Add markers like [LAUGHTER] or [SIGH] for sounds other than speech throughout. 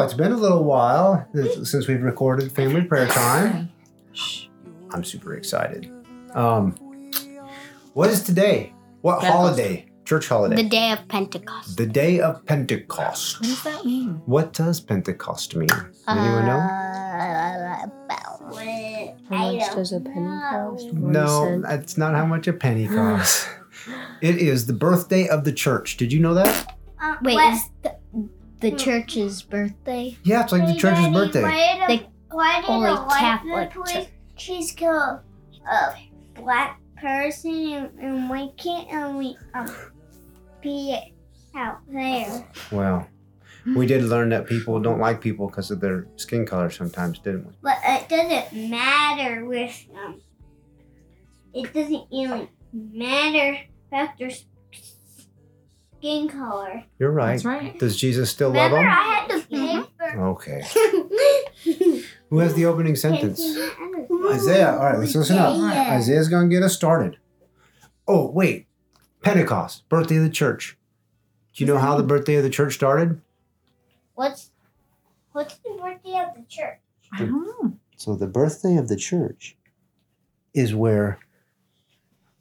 Well, it's been a little while since we've recorded family prayer time. I'm super excited. Um, what is today? What Pentecost. holiday? Church holiday. The day of Pentecost. The day of Pentecost. What does that mean? What does Pentecost mean? Anyone know? Uh, about How much does a penny cost? No, cent? that's not how much a penny [GASPS] costs. it is the birthday of the church. Did you know that? Wait, is the, the church's birthday? Yeah, it's like the church's birthday. Why did, The why did Holy a Catholic people Church. cheese kill a black person and, and why can't only um, be out there? Well, we did learn that people don't like people because of their skin color sometimes, didn't we? But it doesn't matter with um. It doesn't really matter about their s- skin color. You're right. That's right. Does Jesus still love Remember, them? I had the paper. Mm-hmm. Okay. [LAUGHS] Who has the opening sentence? Isaiah. All right, let's listen up. Yeah. Isaiah's going to get us started. Oh, wait. Pentecost, birthday of the church. Do you know how the birthday of the church started? What's what's the birthday of the church? I don't know. So, the birthday of the church is where,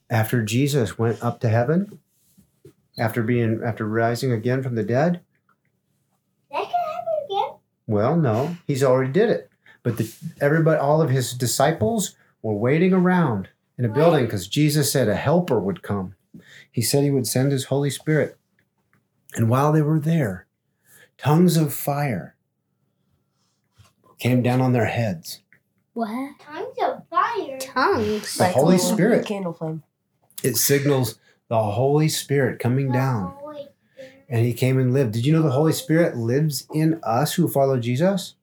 after Jesus went up to heaven, after being after rising again from the dead, That can happen again. Well, no, he's already did it. But the, everybody, all of his disciples were waiting around in a building because Jesus said a helper would come. He said he would send his Holy Spirit. And while they were there, tongues of fire came down on their heads. What? Tongues of fire. Tongues. The Holy Spirit. Candle flame. It signals the Holy Spirit coming down. And he came and lived. Did you know the Holy Spirit lives in us who follow Jesus?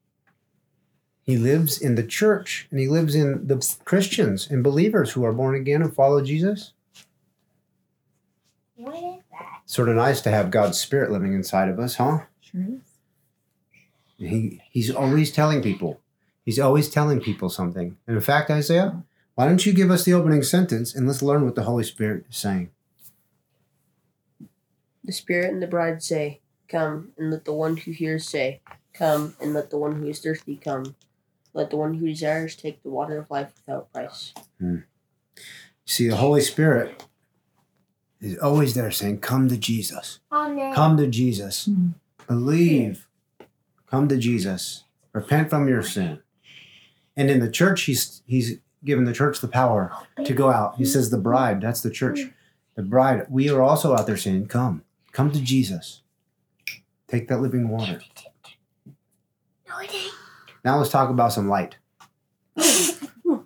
He lives in the church and he lives in the Christians and believers who are born again and follow Jesus. What is that? Sort of nice to have God's Spirit living inside of us, huh? Sure is. He, he's always telling people. He's always telling people something. And in fact, Isaiah, why don't you give us the opening sentence and let's learn what the Holy Spirit is saying? The Spirit and the bride say, Come, and let the one who hears say, Come, and let the one who is thirsty come. Let the one who desires take the water of life without price. Hmm. See, the Holy Spirit is always there saying, Come to Jesus. Amen. Come to Jesus. Hmm. Believe. Come to Jesus. Repent from your sin. And in the church, he's he's given the church the power to go out. He says the bride, that's the church. Hmm. The bride, we are also out there saying, Come. Come to Jesus. Take that living water. No, it ain't. Now let's talk about some light.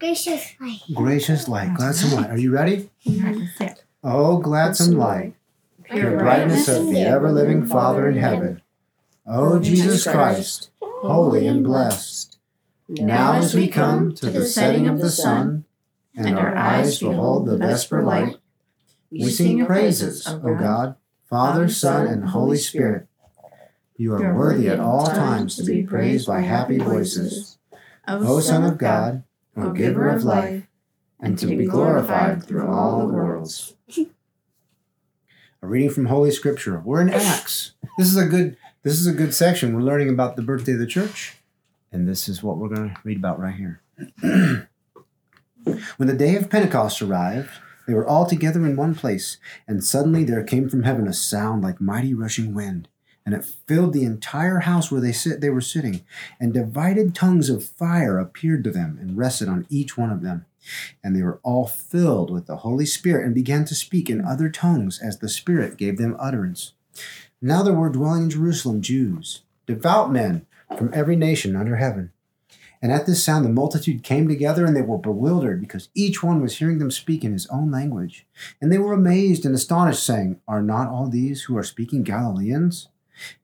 Gracious light. Gracious light. Gladsome light. Are you ready? Oh, gladsome light. Pure brightness of the ever living Father in heaven. Oh, oh Jesus Christ, holy and blessed. Now as we come to the setting of the sun, and our eyes behold the vesper light, we sing praises, O God, Father, Son, and Holy Spirit. You are worthy at all times to be praised by happy voices, O Son of God, O Giver of life, and to be glorified through all the worlds. A reading from Holy Scripture. We're in Acts. This is a good. This is a good section. We're learning about the birthday of the church, and this is what we're going to read about right here. [CLEARS THROAT] when the day of Pentecost arrived, they were all together in one place, and suddenly there came from heaven a sound like mighty rushing wind, and it filled the entire house where they sit they were sitting, and divided tongues of fire appeared to them and rested on each one of them. And they were all filled with the Holy Spirit and began to speak in other tongues as the Spirit gave them utterance. Now there were dwelling in Jerusalem Jews, devout men from every nation under heaven. And at this sound the multitude came together, and they were bewildered, because each one was hearing them speak in his own language. And they were amazed and astonished, saying, Are not all these who are speaking Galileans?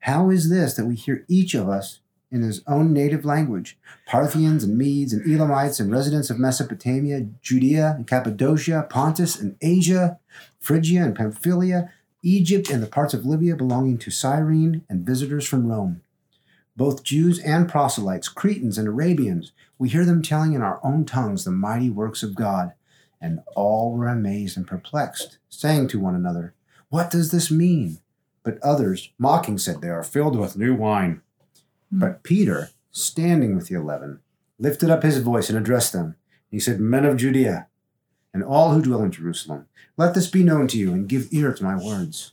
How is this that we hear each of us in his own native language? Parthians and Medes and Elamites and residents of Mesopotamia, Judea and Cappadocia, Pontus and Asia, Phrygia and Pamphylia, Egypt and the parts of Libya belonging to Cyrene, and visitors from Rome. Both Jews and proselytes, Cretans and Arabians. We hear them telling in our own tongues the mighty works of God. And all were amazed and perplexed, saying to one another, What does this mean? But others, mocking, said, They are filled with new wine. Hmm. But Peter, standing with the eleven, lifted up his voice and addressed them. He said, Men of Judea, and all who dwell in Jerusalem, let this be known to you, and give ear to my words.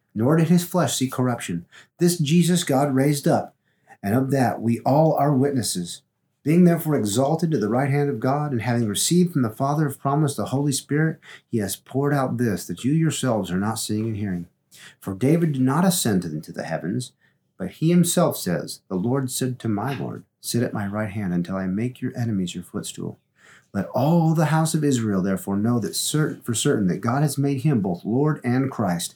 nor did his flesh see corruption. This Jesus God raised up, and of that we all are witnesses. Being therefore exalted to the right hand of God, and having received from the Father of promise the Holy Spirit, he has poured out this that you yourselves are not seeing and hearing. For David did not ascend into the heavens, but he himself says, The Lord said to my Lord, Sit at my right hand until I make your enemies your footstool. Let all the house of Israel therefore know that certain, for certain that God has made him both Lord and Christ,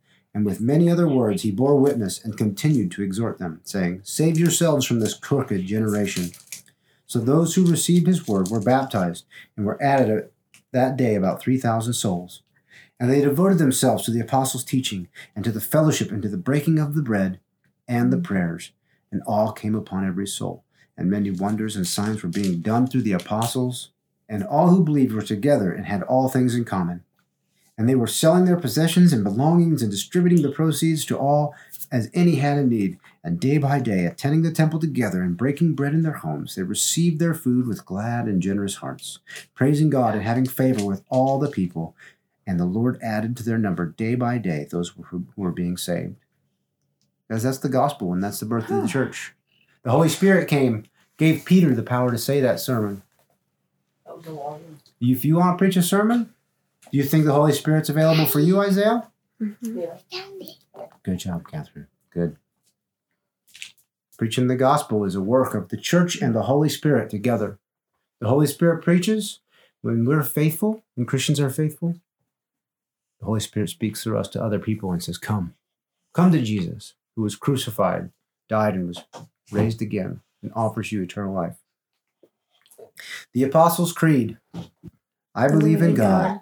And with many other words he bore witness and continued to exhort them, saying, Save yourselves from this crooked generation. So those who received his word were baptized and were added that day about 3,000 souls. And they devoted themselves to the apostles' teaching and to the fellowship and to the breaking of the bread and the prayers. And all came upon every soul. And many wonders and signs were being done through the apostles. And all who believed were together and had all things in common. And they were selling their possessions and belongings and distributing the proceeds to all as any had a need. And day by day, attending the temple together and breaking bread in their homes, they received their food with glad and generous hearts, praising God and having favor with all the people. And the Lord added to their number day by day those who were being saved. Because that's the gospel and that's the birth of the church. The Holy Spirit came, gave Peter the power to say that sermon. That was a long one. If you want to preach a sermon, do you think the Holy Spirit's available for you, Isaiah? Mm-hmm. Yeah. Good job, Catherine. Good. Preaching the gospel is a work of the church and the Holy Spirit together. The Holy Spirit preaches when we're faithful, when Christians are faithful. The Holy Spirit speaks through us to other people and says, Come, come to Jesus, who was crucified, died, and was raised again, and offers you eternal life. The Apostles' Creed I believe in God,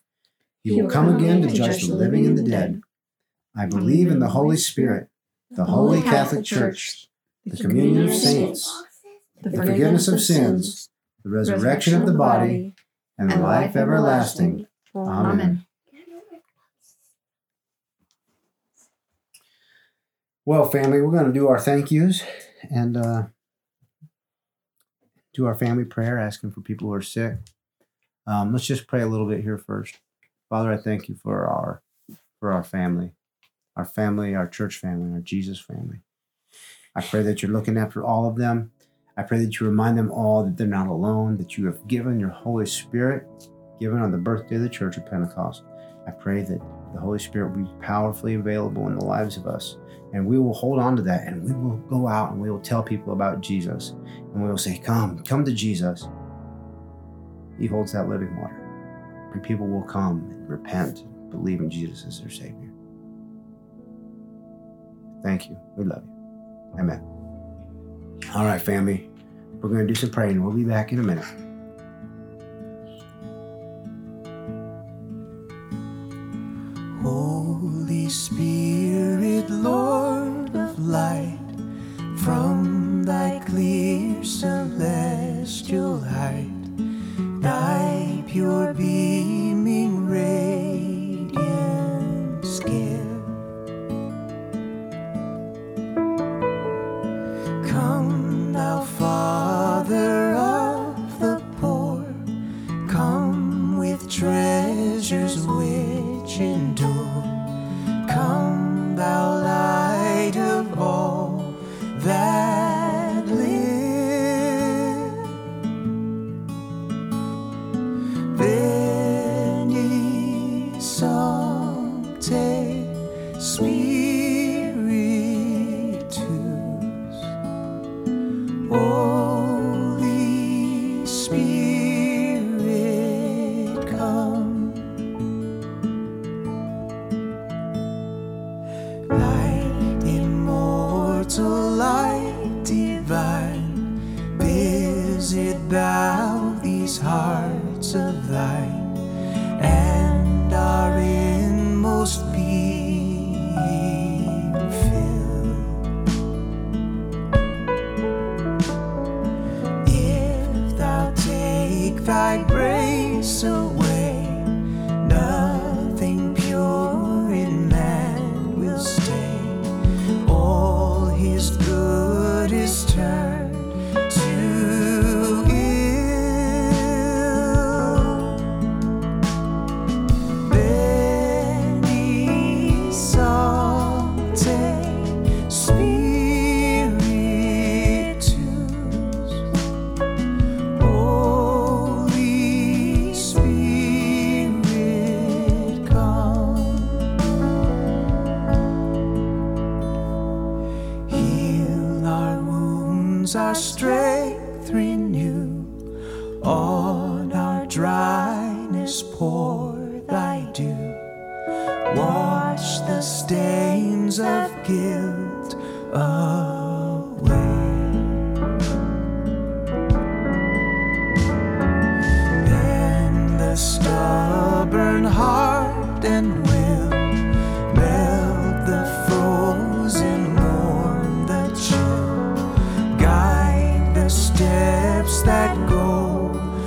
He will come again to judge the living and the dead. I believe in the Holy Spirit, the Holy Catholic Church, the communion of saints, the forgiveness of sins, the resurrection of the body, and the life everlasting. Amen. Well, family, we're going to do our thank yous and uh, do our family prayer, asking for people who are sick. Um, let's just pray a little bit here first. Father, I thank you for our for our family, our family, our church family, our Jesus family. I pray that you're looking after all of them. I pray that you remind them all that they're not alone, that you have given your Holy Spirit, given on the birthday of the Church of Pentecost. I pray that the Holy Spirit will be powerfully available in the lives of us. And we will hold on to that and we will go out and we will tell people about Jesus. And we will say, Come, come to Jesus. He holds that living water. People will come and repent, and believe in Jesus as their Savior. Thank you. We love you. Amen. All right, family. We're going to do some praying. We'll be back in a minute. Holy Spirit, Lord of light, from thy clear celestial height, thy pure beaming which endure. Come, and our inmost steps that go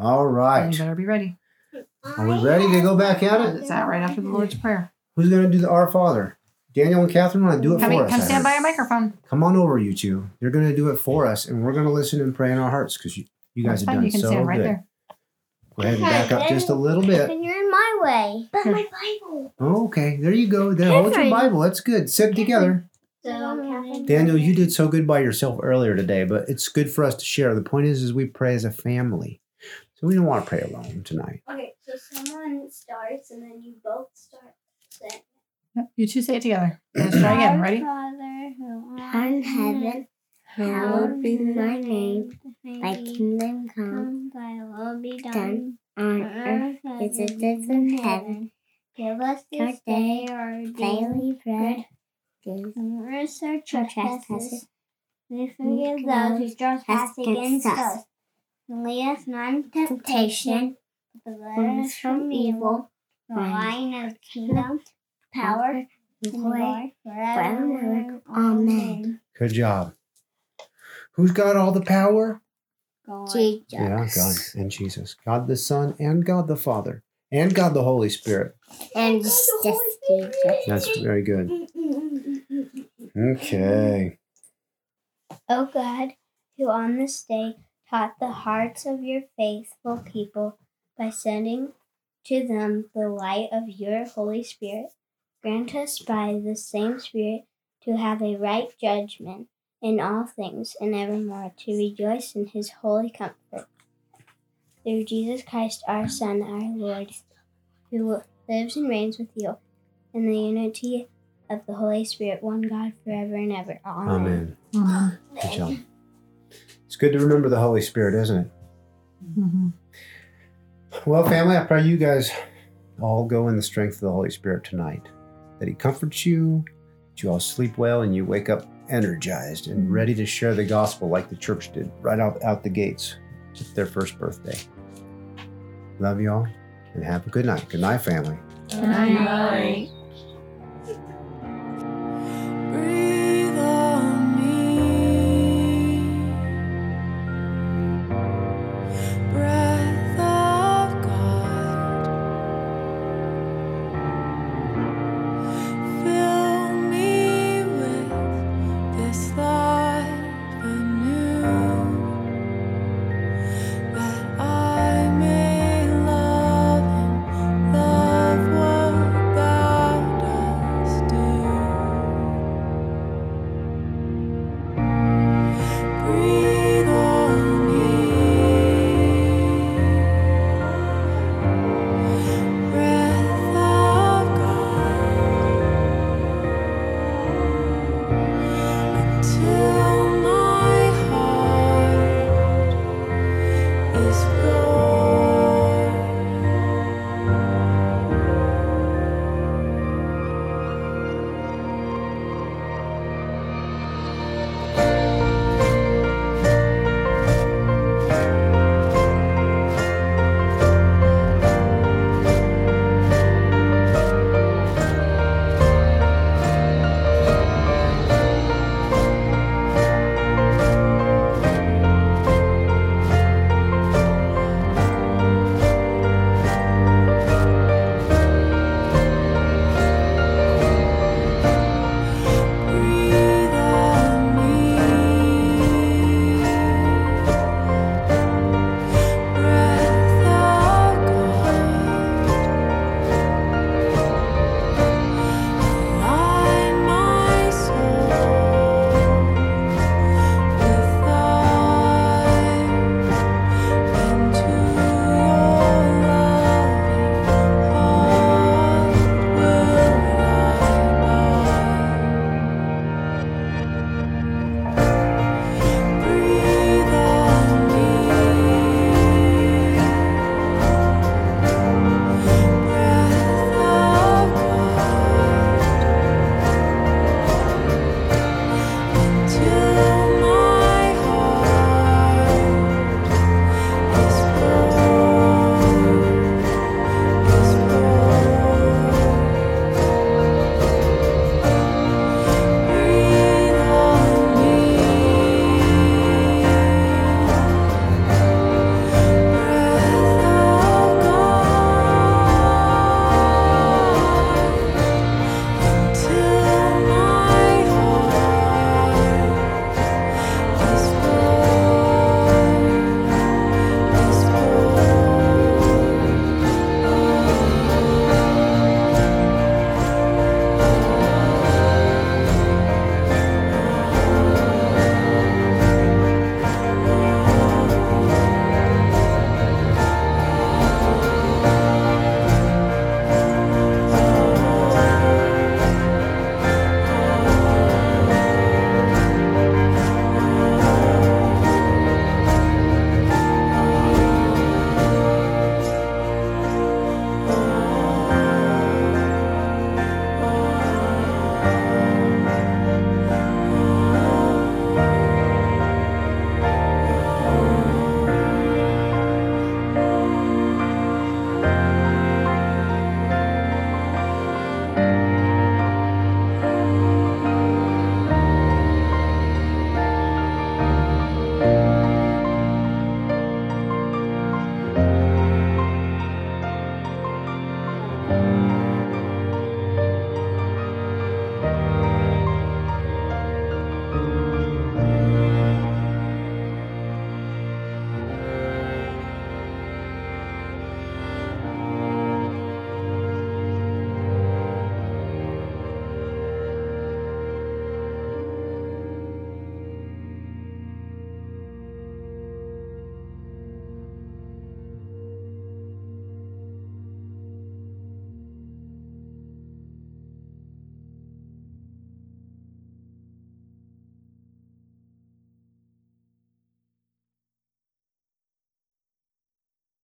All You better be ready. Are we ready to go back at it? It's that right after the Lord's Prayer. Who's going to do the Our Father? Daniel and Catherine want to do it Come, for in- us. come stand by heard. your microphone. Come on over, you two. You're going to do it for us, and we're going to listen and pray in our hearts because you, you guys That's have fine. done You can so stand right good. there. Go ahead and back up just a little bit. And you're in my way. But my Bible. Okay, there you go. There, hold your Bible. That's good. Sit together. So, Catherine. Daniel, you did so good by yourself earlier today, but it's good for us to share. The point is, is we pray as a family, so we don't want to pray alone tonight. Okay, so someone starts and then you both start saying. Yep, You two say it together. [CLEARS THROAT] Let's try again. Ready? Father who art in heaven, hallowed be thy name. Thy kingdom come Thy will be done done on on earth earth as it is in heaven. Give us Our this day our daily Daily bread. bread. And us our Our trespasses. trespasses. We forgive those who trespass against us. And lead us not into temptation, but deliver us from evil. For thine is the kingdom, power, and glory forever. forever. Amen. Good job. Who's got all the power? God. Jesus. Yeah, God and Jesus, God the Son, and God the Father, and God the Holy Spirit. And just Jesus. That's very good. [LAUGHS] Okay. Oh God, who on this day taught the hearts of your faithful people by sending to them the light of your Holy Spirit, grant us by the same Spirit to have a right judgment in all things and evermore to rejoice in his holy comfort. Through Jesus Christ, our Son, our Lord, who lives and reigns with you in the unity of the Holy Spirit, one God, forever and ever. Amen. Amen. Good job. It's good to remember the Holy Spirit, isn't it? Mhm. Well, family, I pray you guys all go in the strength of the Holy Spirit tonight. That He comforts you, that you all sleep well, and you wake up energized and ready to share the gospel like the church did right out, out the gates with their first birthday. Love you all and have a good night. Good night, family. Good night.